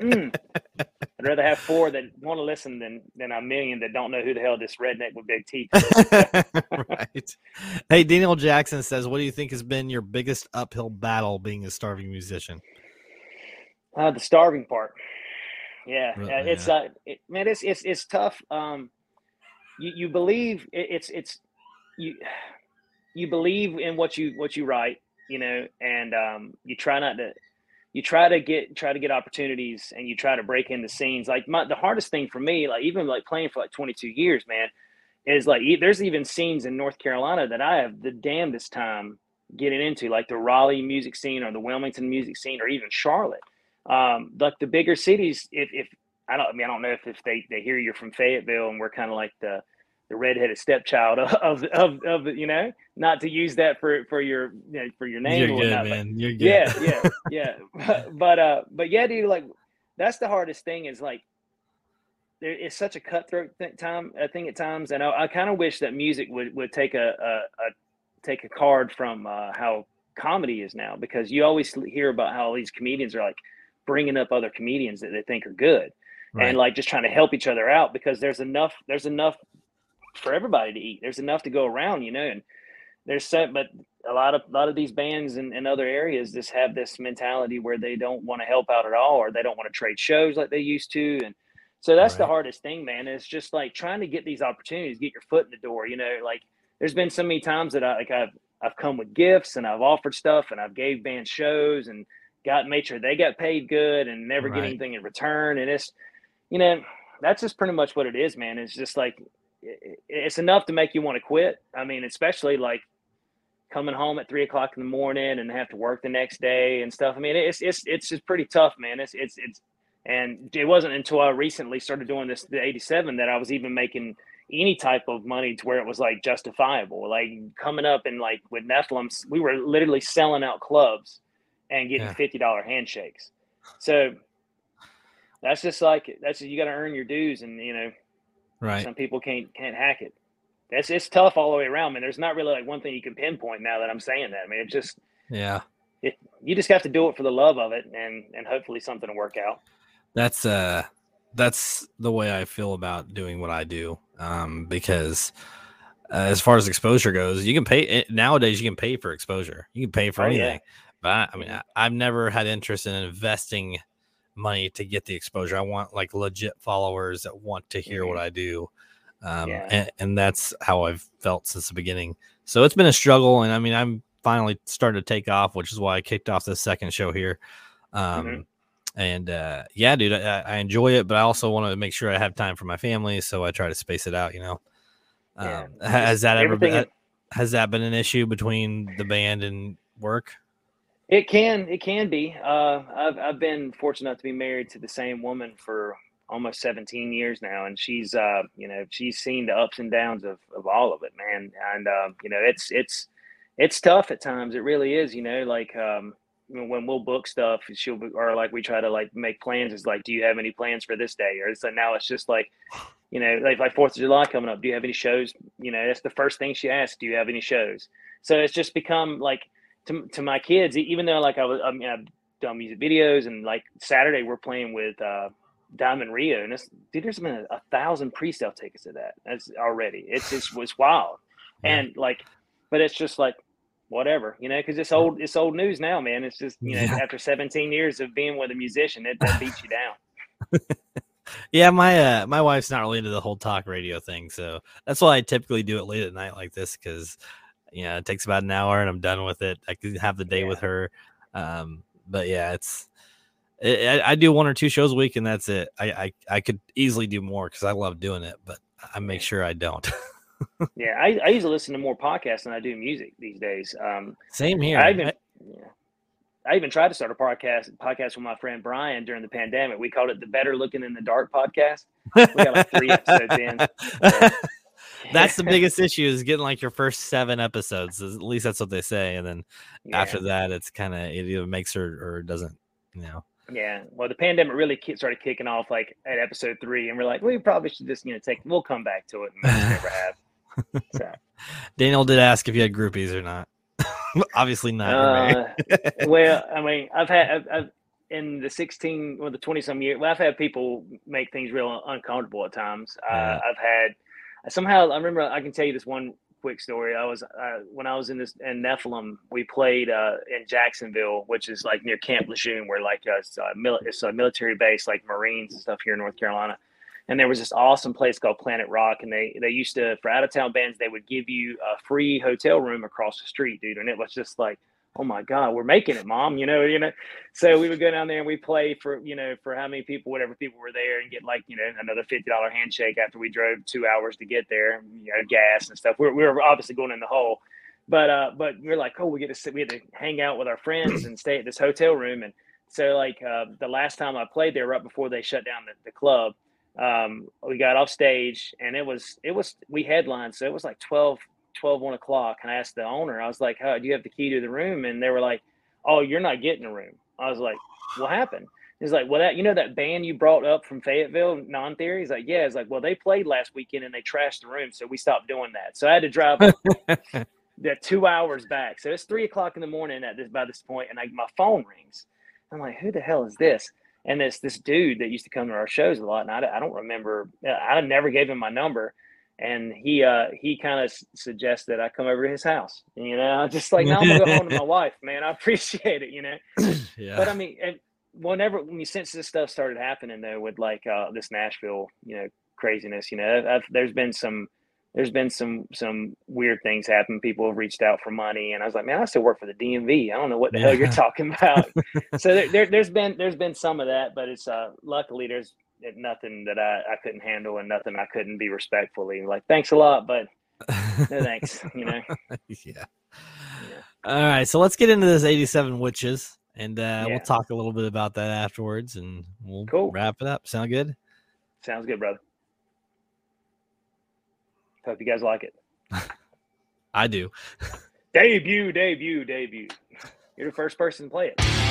Mm. I'd rather have four that want to listen than than a million that don't know who the hell this redneck with big teeth. is. right. Hey, Daniel Jackson says, "What do you think has been your biggest uphill battle being a starving musician?" Uh, the starving part. Yeah, Well, uh, it's uh, it, man, it's it's it's tough. Um, you you believe it, it's it's you you believe in what you what you write, you know, and um, you try not to you try to get try to get opportunities and you try to break into scenes. Like my the hardest thing for me, like even like playing for like 22 years, man, is like there's even scenes in North Carolina that I have the damnedest time getting into, like the Raleigh music scene or the Wilmington music scene or even Charlotte um, like the bigger cities, if, if I don't, I mean, I don't know if, if they, they hear you're from Fayetteville and we're kind of like the, the redheaded stepchild of, of, of, you know, not to use that for, for your, you know, for your name. You're or good, man. You're good. yeah, yeah, yeah. But, but, uh, but yeah, dude, like that's the hardest thing is like, there is such a cutthroat th- time, I think at times. And I, I kind of wish that music would, would take a, a, a take a card from uh, how comedy is now, because you always hear about how all these comedians are like bringing up other comedians that they think are good Right. and like just trying to help each other out because there's enough there's enough for everybody to eat. There's enough to go around you know and there's so but a lot of a lot of these bands in, in other areas just have this mentality where they don't want to help out at all or they don't want to trade shows like they used to and so that's the hardest thing man is just like trying to get these opportunities get your foot in the door you know like there's been so many times that i like i've i've come with gifts and i've offered stuff and i've gave bands shows and got made sure they got paid good and never get anything in return and it's you know that's just pretty much what it is man. It's just like it's enough to make you want to quit. I mean especially like coming home at three o'clock in the morning and have to work the next day and stuff. I mean it's it's it's just pretty tough man. It's it's it's and it wasn't until i recently started doing this the 87 that i was even making any type of money to where it was like justifiable. Like coming up and like with nephilim we were literally selling out clubs and getting Yeah. $50 handshakes. So that's just like that's you got to earn your dues and you know Right. some people can't can't hack it That's it's tough all the way around man there's not really like one thing you can pinpoint now that i'm saying that i mean it's just Yeah. it, you just have to do it for the love of it and and hopefully something will work out That's uh that's the way I feel about doing what I do. Um because uh, as far as exposure goes, you can pay it, nowadays you can pay for exposure. You can pay for Oh, yeah. anything. But I, I mean, Mhm. I, I've never had interest in investing money to get the exposure. I want like legit followers that want to hear what I do. Um, Yeah. and, and that's how I've felt since the beginning. So it's been a struggle. And I mean, I'm finally starting to take off, which is why I kicked off this second show here. Um, Mhm. and uh, yeah, dude, I, I enjoy it, but I also want to make sure I have time for my family, so I try to space it out. You know, um, ha- has that ever been everything- has that been an issue between the band and work? It can, it can be. Uh, I've I've been fortunate enough to be married to the same woman for almost 17 years now, and she's uh, you know, she's seen the ups and downs of of all of it, man. And uh, you know, it's it's it's tough at times. It really is. You know, like um, when we'll book stuff, she'll be, or like we try to like make plans. It's like, do you have any plans for this day? Or so now it's just like, you know, like like Fourth of July coming up. Do you have any shows? You know, that's the first thing she asks. Do you have any shows? So it's just become like to, to my kids, even though like I was, I mean, I've done music videos and like Saturday we're playing with uh, Diamond Rio, and it's, dude, there's been a, a thousand pre-sale tickets to that. That's already. It's just was wild, Yeah. and like, but it's just like whatever, you know, because it's old. It's old news now, man. It's just you know, Yeah. after 17 years of being with a musician, it that beats you down. Yeah, my uh, my wife's not really into the whole talk radio thing, so that's why I typically do it late at night like this because you know it takes about an hour and I'm done with it. I could have the day with her, um, but yeah, it's I, I- I do one or two shows a week and that's it. I I, I could easily do more because I love doing it, but I make sure I don't. Yeah, I, I usually listen to more podcasts than I do music these days. Um, Same here. I even I- yeah. I even tried to start a podcast podcast with my friend Brian during the pandemic. We called it the Better Looking in the Dark podcast. We got like three episodes in. that's the biggest issue is getting like your first seven episodes. At least that's what they say, and then Yeah. after that, it's kind of it either makes or or it doesn't. You know. Yeah. Well, the pandemic really started kicking off like at episode three, and we're like, we probably should just you know take. We'll come back to it, and never have. So, Daniel did ask if you had groupies or not. Obviously not. uh, well, I mean, I've had, I've, I've, in the 16 or the 20 some years, well, I've had people make things real uncomfortable at times. Uh, Yeah. I've had somehow I remember I can tell you this one quick story. I was uh, when I was in this in Nephilim, we played uh, in Jacksonville, which is like near Camp Lejeune, where like uh, it's, a mil- it's a military base, like Marines and stuff here in North Carolina. And there was this awesome place called Planet Rock, and they they used to for out of town bands they would give you a free hotel room across the street, dude. And it was just like, oh my god, we're making it, mom. You know, you know. So we would go down there and we play for you know for how many people, whatever people were there, and get like you know another fifty dollar handshake after we drove two hours to get there, you know, gas and stuff. We were, we were obviously going in the hole, but uh, but we are like, oh, we get to sit, we had to hang out with our friends and stay at this hotel room, and so like uh, the last time I played there, right before they shut down the, the club, um, we got off stage and it was it was we headlined, so it was like 12, 12 1 o'clock, and I asked the owner, I was like, oh, do you have the key to the room? And they were like, oh, you're not getting a room. I was like, what happened? He's like, well, that you know that band you brought up from Fayetteville, Non Theory. He's like, yeah. He's like, well, they played last weekend and they trashed the room, so we stopped doing that. So I had to drive that two hours back. So it's three o'clock in the morning at this by this point, and I, my phone rings. I'm like, who the hell is this? And it's this dude that used to come to our shows a lot, and I, I don't remember. I never gave him my number, and he uh he kind of suggests that I come over to his house. You know, just like, no, I'm gonna go home to my wife, man. I appreciate it, you know. yeah. But I mean, and whenever when you since this stuff started happening though, with like uh this Nashville, you know, craziness, you know, I've, there's been some there's been some some weird things happen. People have reached out for money, and I was like, man, I still work for the DMV. I don't know what the hell you're talking about. so there, there, there's been there's been some of that, but it's uh luckily there's nothing that I, I couldn't handle and nothing I couldn't be respectfully like. Thanks a lot, but no thanks. You know. yeah. All right, so let's get into this 87 witches and uh, Yeah. we'll talk a little bit about that afterwards and we'll Cool. wrap it up. Sound good? Sounds good, brother. Hope you guys like it. I do. Debut, debut, debut. You're the first person to play it.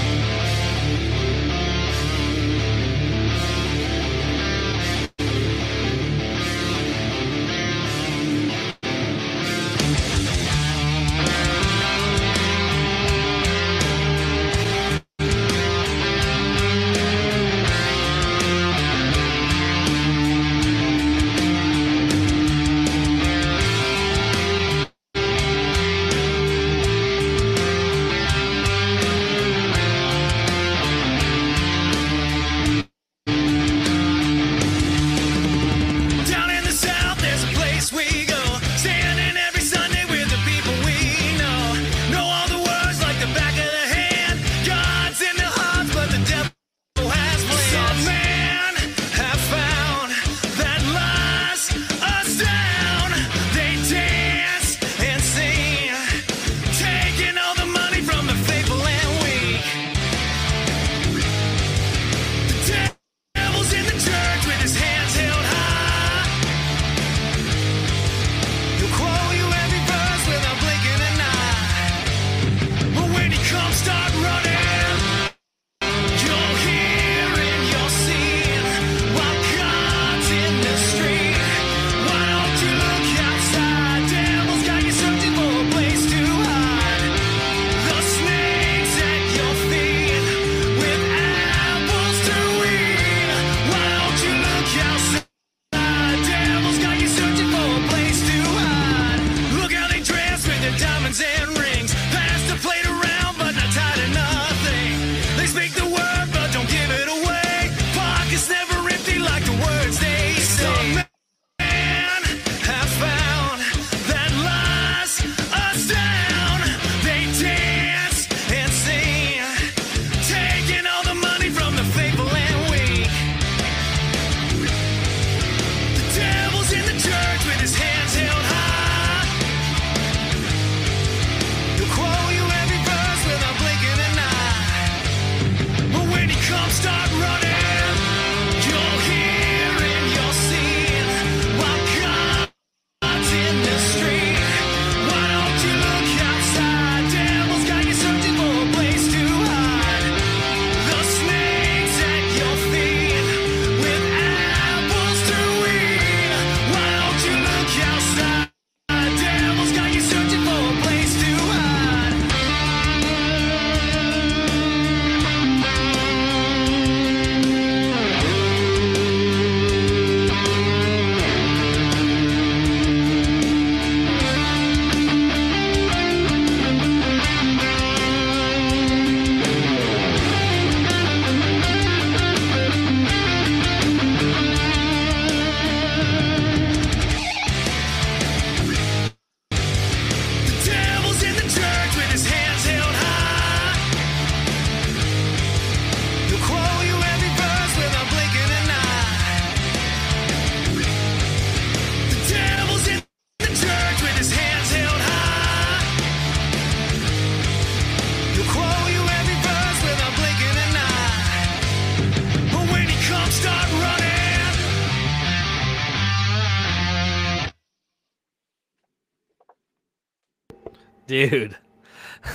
Dude.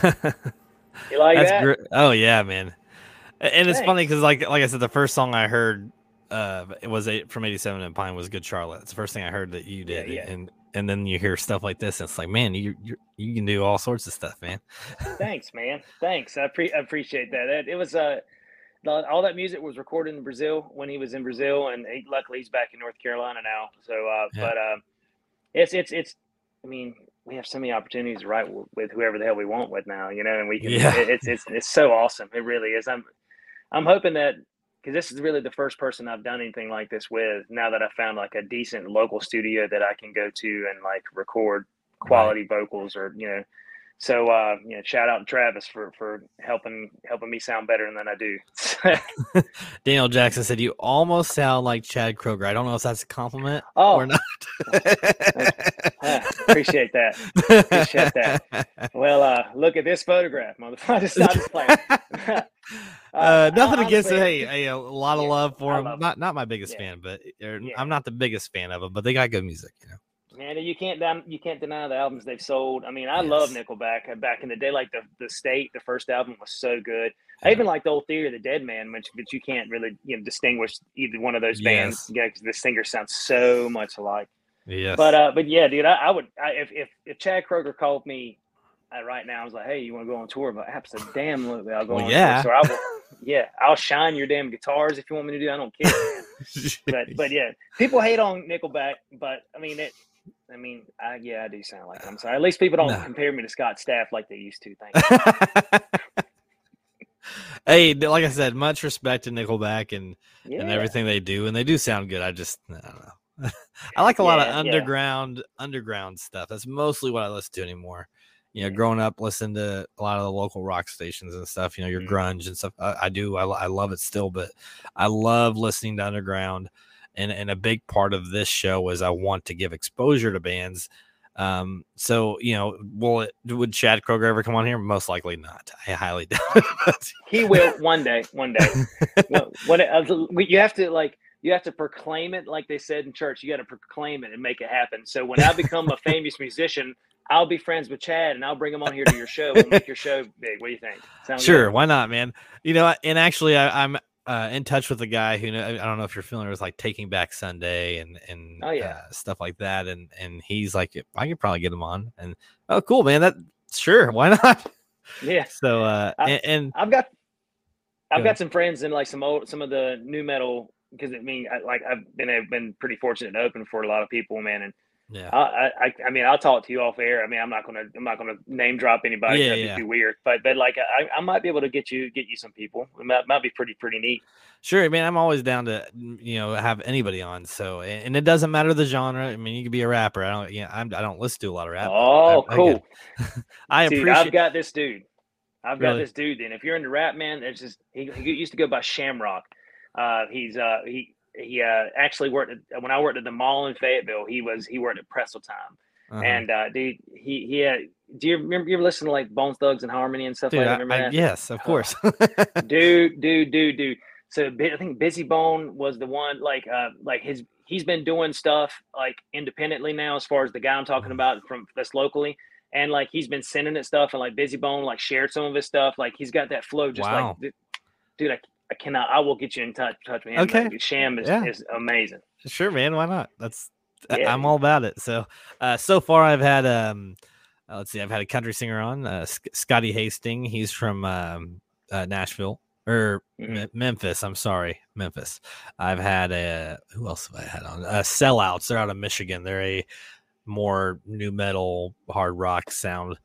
You like That's that? great. Oh yeah, man. And it's funny because like like I said, the first song I heard uh it was eight, from '87 and Pine was "Good Charlotte." It's the first thing I heard that you did, yeah. and and then you hear stuff like this, and it's like, man, you you you can do all sorts of stuff, man. Thanks, man. Thanks. I, pre- I appreciate that. It, it was uh, the, all that music was recorded in Brazil when he was in Brazil, and he, luckily he's back in North Carolina now. So, uh, Yeah. but um, it's it's it's. I mean, we have so many opportunities to write w- with whoever the hell we want with now, you know, and we can. Yeah. it- it's it's it's so awesome. It really is. I'm I'm hoping that because this is really the first person I've done anything like this with. Now that I found like a decent local studio that I can go to and like record quality vocals or you know so uh you know shout out to travis for for helping helping me sound better than i do Daniel Jackson said you almost sound like Chad Kroeger. I don't know if that's a compliment oh or not. uh, appreciate that Appreciate that. well uh look at this photograph motherfucker just, I just playing. Uh, nothing against it. Hey, hey, a lot of yeah, love for him. Not not my biggest Yeah. fan, but Yeah. I'm not the biggest fan of them. But they got good music, you know. Man you can't deny- you can't deny the albums they've sold i mean i love nickelback uh, back in the day like the the state the first album was so good i even like the old theory of the dead man which but you can't really you know distinguish either one of those bands Yes. yeah because the singers sound so much alike Yes. But uh, but yeah, dude, I, I would I, if if if Chad Kroeger called me uh, right now, I was like, hey, you want to go on tour? But absolutely, I'll go Well, on yeah. tour. So I will, yeah, I'll shine your damn guitars if you want me to do. I don't care. But but yeah, people hate on Nickelback, but I mean it. I mean, I, yeah, I do sound like I'm sorry. At least people don't No. compare me to Scott Stapp like they used to. Thank you. hey, like I said, much respect to Nickelback and Yeah. and everything they do, and they do sound good. I just I don't know. I like a lot of Yeah, yeah. underground underground stuff. That's mostly what I listen to anymore. You know, Yeah. growing up, listening to a lot of the local rock stations and stuff. You know, your Mhm. grunge and stuff. I, I do. I, I love it still, but I love listening to underground. And and a big part of this show is I want to give exposure to bands. Um, so you know, will it would Chad Kroeger ever come on here? Most likely not. I highly doubt it. He will one day. One day. what, what you have to like you have to proclaim it like they said in church you got to proclaim it and make it happen so when i become a famous musician i'll be friends with chad and i'll bring him on here to your show and make your show big what do you think Sound Sure, good? why not, man? You know, and actually, I, I'm uh, in touch with a guy who I don't know if you're familiar with like Taking Back Sunday and and Oh, yeah. uh, stuff like that, and and he's like, I could probably get him on, and oh, cool, man. That sure, why not? yeah So, uh, I- and, and i've got i've Go got ahead. some friends in like some old some of the new metal because i mean I, like i've been i've been pretty fortunate to open for a lot of people man and yeah, I, I, I- I mean, I'll talk to you off air. I mean, I'm not gonna, I'm not gonna name drop anybody. Yeah, That'd yeah. be weird. But, but like, I, I might be able to get you, get you some people. It might, might be pretty, pretty neat. sure, I mean, I'm always down to you know have anybody on. So, and it doesn't matter the genre. I mean, you could be a rapper. I don't, yeah, I'm, I don't listen to a lot of rap. Oh, I- I cool. get- I Dude, appreciate. I've got this dude. I've got Really? this dude. Then, if you're into rap, man, there's just he, he used to go by Shamrock. Uh, he's uh he he uh actually worked at, when I worked at the mall in Fayetteville. He was he worked at Pretzel Time, uh-huh. and uh, dude, he he had. Do you remember? You ever listen to like Bones Thugs and Harmony and stuff Dude, like that? I- yes, of course. dude, dude, dude, dude. So I think Bizzy Bone was the one like uh like his he's been doing stuff like independently now as far as the guy I'm Mm-hmm. talking about from that's locally. And like he's been sending it stuff and like Bizzy Bone like shared some of his stuff. Like he's got that flow just Wow. like du- dude, I, I cannot I will get you in touch touch with him. Okay. Like, Sham is, Yeah. is amazing. Sure, man. Why not? That's Yeah, I'm all about it. So, uh, so far I've had um, uh, let's see, I've had a country singer on, uh, Sc- Scotty Hasting. He's from um, uh, Nashville or Mhm. Me- Memphis. I'm sorry, Memphis. I've had a who else have I had on? Uh, Sellouts. They're out of Michigan. They're a more new metal, hard rock sound.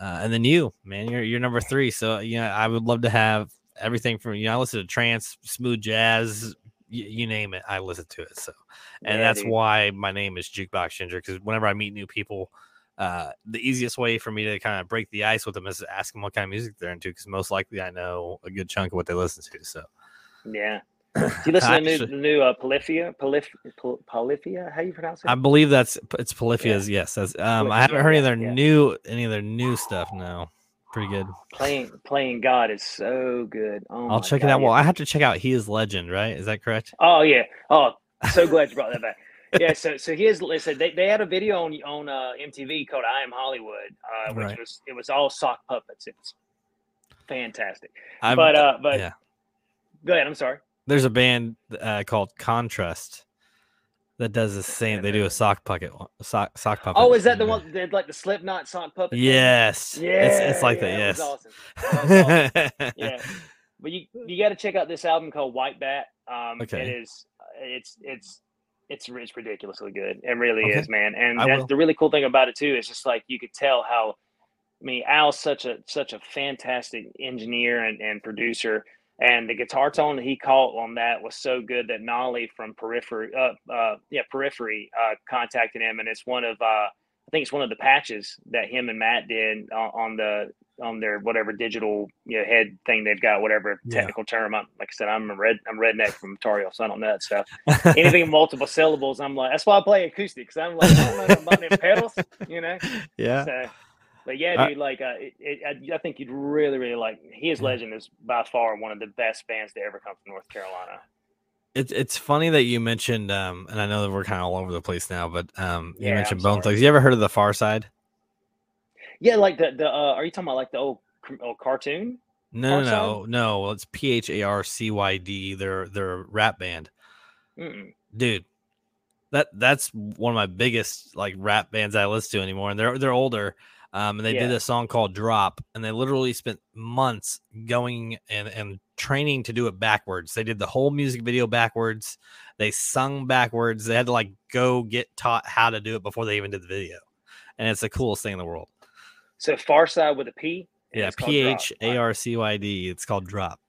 Uh, and then you, man, you're you're number three. So you know, I would love to have everything from you know, I listen to trance, smooth jazz, you, you name it, I listen to it. So, and Yeah, that's dude. why my name is Jukebox Ginger. Because whenever I meet new people, uh, the easiest way for me to kind of break the ice with them is to ask them what kind of music they're into. Because most likely I know a good chunk of what they listen to. So, Yeah. Do you listen to the new, the new uh, Polyphia? Polyph, Poly- Polyphia? How you pronounce it? I believe that's it's Polyphia's. Yes, that's, um, I haven't heard any of their yeah. new any of their new stuff. No, pretty good. playing playing God is so good. Oh I'll check it God, out. Well. I have to check out He is Legend, right? Is that correct? Oh yeah. Oh, so glad you brought that back. yeah, so so here's listen. They, they had a video on on uh, MTV called "I Am Hollywood," uh, which Right. was it was all sock puppets. It was fantastic. I'm- but uh, but yeah. go ahead. I'm sorry. There's a band uh, called Contrast that does the same. They do a sock puppet, sock sock puppet. Oh, is that the one that like the Slipknot sock puppet? thing? Yes. Yeah, It's, it's like yeah, that. it was Yes. awesome. That was awesome. yeah, but you you got to check out this album called White Bat. Um, Okay. it is it's it's it's it's ridiculously good. It really Okay. is, man. And I that's will. the really cool thing about it too is just like you could tell how. I mean, Al's such a such a fantastic engineer and, and producer, and the guitar tone that he caught on that was so good that Nolly from Periphery, uh, uh, yeah, Periphery, uh, contacted him, and it's one of uh, I think it's one of the patches that him and Matt did on, on the on their whatever digital you know, head thing they've got, whatever Yeah. technical term. I'm, like I said, I'm a red, I'm redneck from Ontario, so I don't know that stuff. Anything multiple syllables, I'm like, that's why I play acoustic. Cause I'm like, I don't know about pedals, you know. yeah. So, but yeah, I- dude, like, uh, it, it, I, I think you'd really, really like. He is Legend is by far one of the best bands to ever come from North Carolina. It's it's funny that you mentioned, um, and I know that we're kind of all over the place now, but um, you Yeah, mentioned Bone. Thugs. You ever heard of the Pharcyde? Yeah, like the the. Uh, are you talking about like the old, old cartoon? No, no, no, no. Well, it's P H A R C Y D. They're they're a rap band, Mm-mm. dude. That that's one of my biggest like rap bands I listen to anymore, and they're they're older. Um, and they did Yeah. a song called Drop, and they literally spent months going and and training to do it backwards. They did the whole music video backwards. They sung backwards. They had to like go get taught how to do it before they even did the video, and it's the coolest thing in the world. So Pharcyde with a P. Yeah, P. H A R C Y D. It's called Drop.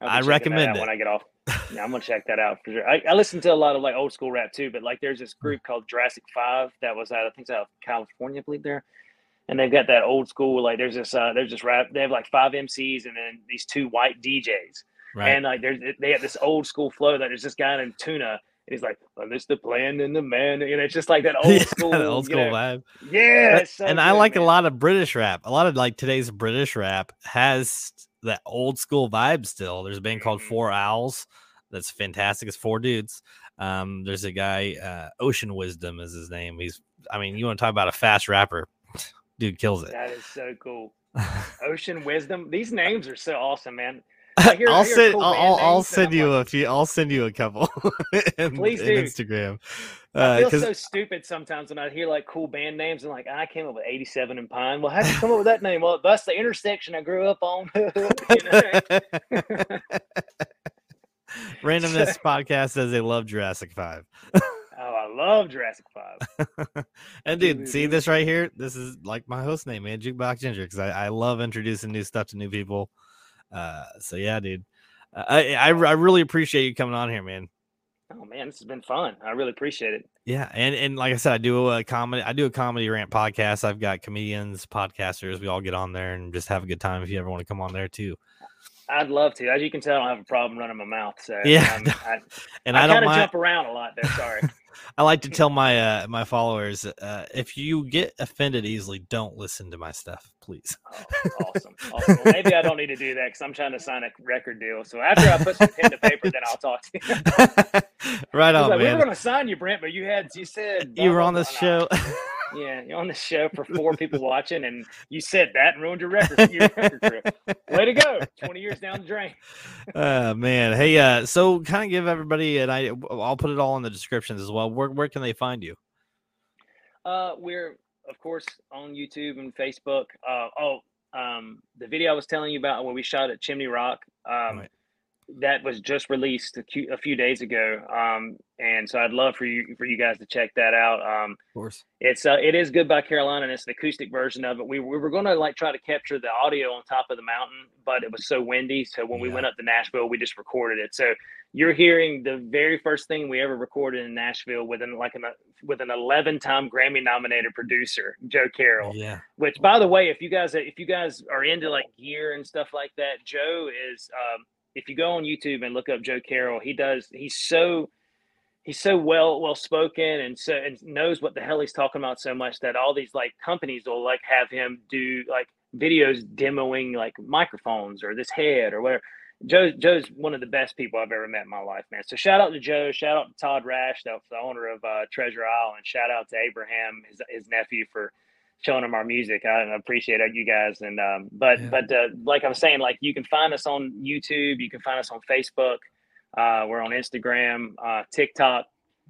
I recommend it. when I get off. Yeah, I'm gonna check that out for sure. I, I listen to a lot of like old school rap too, but like there's Hmm. this group called Jurassic Five that was out, I think it's out of California, I believe there, and they've got that old school like there's this uh there's this rap they have like five MCs and then these two white DJs Right. and like there's they have this old school flow that there's this guy named Tuna and he's like well, this the plan and the man and it's just like that old school the old you school know, vibe. yeah so and I good, like a lot of British rap. A lot of like today's British rap has that old school vibe still. There's a band called Mhm. Four Owls that's fantastic. It's four dudes. Um, there's a guy, uh, Ocean Wisdom is his name. He's, I mean, you want to talk about a fast rapper, dude kills it. that is so cool Ocean Wisdom these names are so awesome man I hear- I I'll send, cool I'll, I'll, send you like, a few. I'll send you a couple in, Please in do. Instagram. I uh, feel 'cause- so stupid sometimes when I hear like cool band names and like I came up with 87 and Pine. Well, how did you come up with that name? Well, that's the intersection I grew up on. Randomness podcast says they love Jurassic Five. Oh, I love Jurassic Five. and dude, see this right here? This is like my host name, man, Jukebox Ginger, because I, I love introducing new stuff to new people. Uh, so yeah, dude, Uh, I, I I really appreciate you coming on here, man. Oh man, this has been fun. I really appreciate it. Yeah, and and like I said, I do a comedy. I do a comedy rant podcast. I've got comedians, podcasters. We all get on there and just have a good time. If you ever want to come on there too, I'd love to. As you can tell, I don't have a problem running my mouth. So Yeah, I, and I, I, don't kind of mind. jump around a lot there. Sorry. I like to tell my uh, my followers, uh, if you get offended easily, don't listen to my stuff, please. Oh, awesome. awesome. Well, maybe I don't need to do that because I'm trying to sign a record deal. So after I put some pen to paper, then I'll talk to you. right on, like, we were going to sign you, Brent, but you had you said You were on this show. Yeah, you're on the show for four people watching, and you said that and ruined your record. Your record career. Way to go! Twenty years down the drain. uh man hey uh so kind of give everybody and i i'll put it all in the descriptions as well where, where can they find you Uh, we're of course on YouTube and Facebook. Uh, oh, um, the video I was telling you about where we shot at Chimney Rock. Um, Right. That was just released a, few days ago. Um, and so I'd love for you for you guys to check that out. Um, of course It's uh, it is Goodbye Carolina, and it's an acoustic version of it. We, we were going to like try to capture the audio on top of the mountain, but it was so windy. So when we went up to Nashville, we just recorded it. So you're hearing the very first thing we ever recorded in Nashville with an like an uh, with an 11 time Grammy nominated producer, Joe Carroll. yeah Which, by the way, if you guys if you guys are into like gear and stuff like that, Joe is. Um, if you go on YouTube and look up Joe Carroll, he does. He's so he's so well well spoken and so and knows what the hell he's talking about so much that all these like companies will like have him do like videos demoing like microphones or this head or whatever. Joe Joe's one of the best people I've ever met in my life, man. So shout out to Joe, shout out to Todd Rash, the, the owner of uh, Treasure Isle, and shout out to Abraham, his, his nephew, for showing them our music. I appreciate you guys. And um, but Yeah. but uh, like I'm saying, like you can find us on YouTube, you can find us on Facebook, uh, we're on Instagram, uh, TikTok,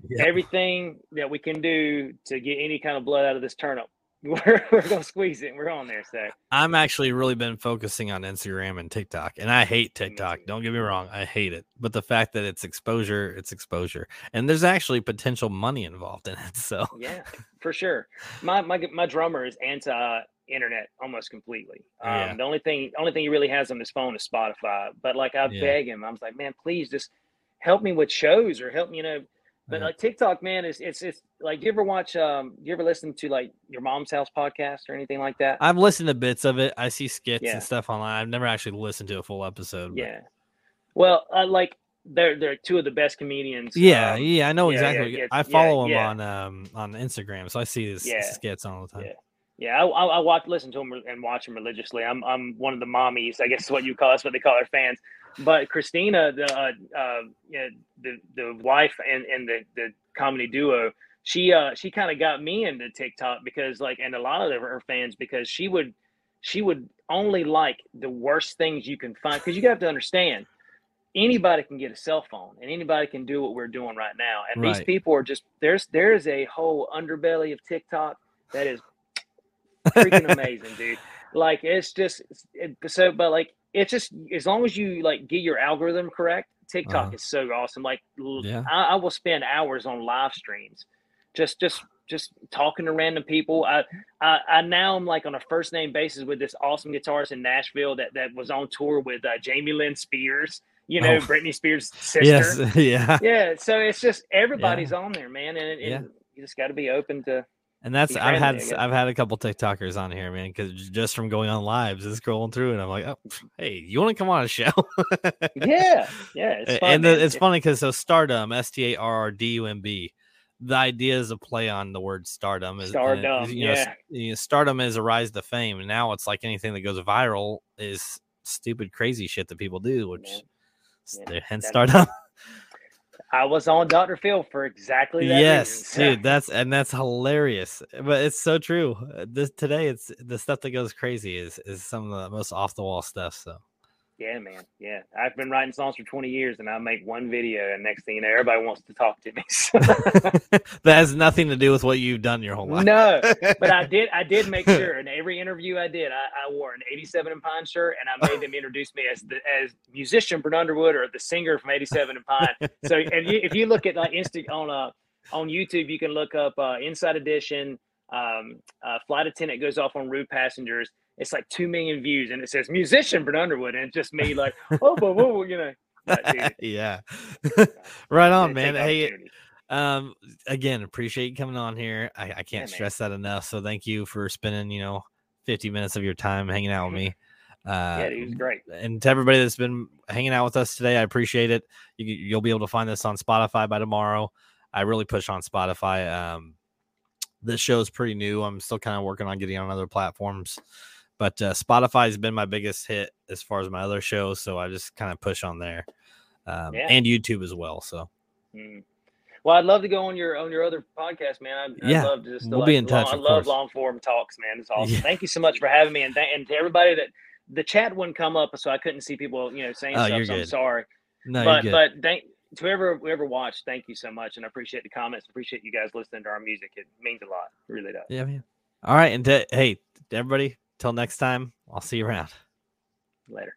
Yeah. everything that we can do to get any kind of blood out of this turnip. We're, we're gonna squeeze it. We're on there. So I'm actually really been focusing on Instagram and TikTok, and I hate TikTok. Don't get me wrong, I hate it. But the fact that it's exposure, it's exposure, and there's actually potential money involved in it. So yeah, for sure. My my my drummer is anti internet almost completely. Um, Yeah. The only thing only thing he really has on his phone is Spotify. But like I Yeah. beg him, I was like, man, please just help me with shows or help me, you know. But Yeah. like TikTok, man, is it's it's like you ever watch um you ever listen to like your mom's house podcast or anything like that? I've listened to bits of it. I see skits Yeah. and stuff online. I've never actually listened to a full episode. but- yeah. Well, uh, like they're they're two of the best comedians. Yeah, um, yeah, I know yeah, exactly. yeah, I follow yeah. on um on Instagram, so I see his skits all the time. Yeah. Yeah, I, I, I watch, listen to them and watch them religiously. I'm, I'm one of the mommies, I guess is what you call us, what they call our fans. But Christina, the, uh, uh, the, the wife and, and the, the comedy duo, she, uh, she kind of got me into TikTok because like, and a lot of her fans, because she would, she would only like the worst things you can find. Cause you have to understand, anybody can get a cell phone and anybody can do what we're doing right now. And these people are just, there's, there's a whole underbelly of TikTok that is freaking amazing, dude. Like it's just it, so, but like it's just as long as you like get your algorithm correct. TikTok Uh-huh. is so awesome. Like Yeah. I, I will spend hours on live streams, just just just talking to random people. I, I I now I'm like on a first name basis with this awesome guitarist in Nashville that that was on tour with uh, Jamie Lynn Spears. You know, Oh. Britney Spears' sister. Yes, yeah. Yeah, so it's just everybody's on there, man, and, and Yeah. you just got to be open to. And that's I've had I s- guess. I've had a couple TikTokers on here, man, because just from going on lives and scrolling through and I'm like, oh, hey, you want to come on a show? Yeah, yeah, it's fun. and the, it's funny because so stardom, S T A R R D U M B, the idea is a play on the word stardom. Is, it- Stardom, you know, yeah. you know, stardom is a rise to fame, and now it's like anything that goes viral is stupid, crazy shit that people do, which Yeah. Yeah, hence that- stardom. I was on Dr. Phil for exactly that. yes, reason. dude, that's and that's hilarious, but it's so true. This today, it's the stuff that goes crazy is is some of the most off the wall stuff. So yeah, man. Yeah, I've been writing songs for 20 years, and I make one video, and next thing you know, everybody wants to talk to me. So- that has nothing to do with what you've done your whole life. no, but I did. I did make sure in every interview I did, I, I wore an 87 and Pine shirt, and I made them introduce me as the as musician Brent Underwood or the singer from 87 and Pine. So, and you, if you look at like Insta on uh on YouTube, you can look up uh, Inside Edition. Um, uh, flight attendant goes off on rude passengers. It's like two million views, and it says musician Brent Underwood, and it's just me like, oh, whoa, whoa, you know. But, yeah, right on, man. Hey, um, again, appreciate you coming on here. I, I can't man. stress that enough. So thank you for spending you know fifty minutes of your time hanging out with me. Uh, yeah, it was great. and to everybody that's been hanging out with us today, I appreciate it. You, you'll be able to find this on Spotify by tomorrow. I really push on Spotify. Um, this show is pretty new. I'm still kind of working on getting on other platforms, but uh, Spotify has been my biggest hit as far as my other shows. So I just kind of push on there, um, Yeah. and YouTube as well. So Mm. Well, I'd love to go on your on your other podcast, man. I'd, I'd Yeah, love to just we'll like, be in touch, Long, I love course. long form talks, man. It's awesome. Yeah. Thank you so much for having me, and th- and to everybody that the chat wouldn't come up, so I couldn't see people, you know, saying Oh, stuff. so I'm sorry, no, but you're good. but thank to whoever whoever watched, thank you so much, and I appreciate the comments. Appreciate you guys listening to our music. It means a lot. It really does. yeah, man. All right, and to, hey, everybody, till next time, I'll see you around. Later.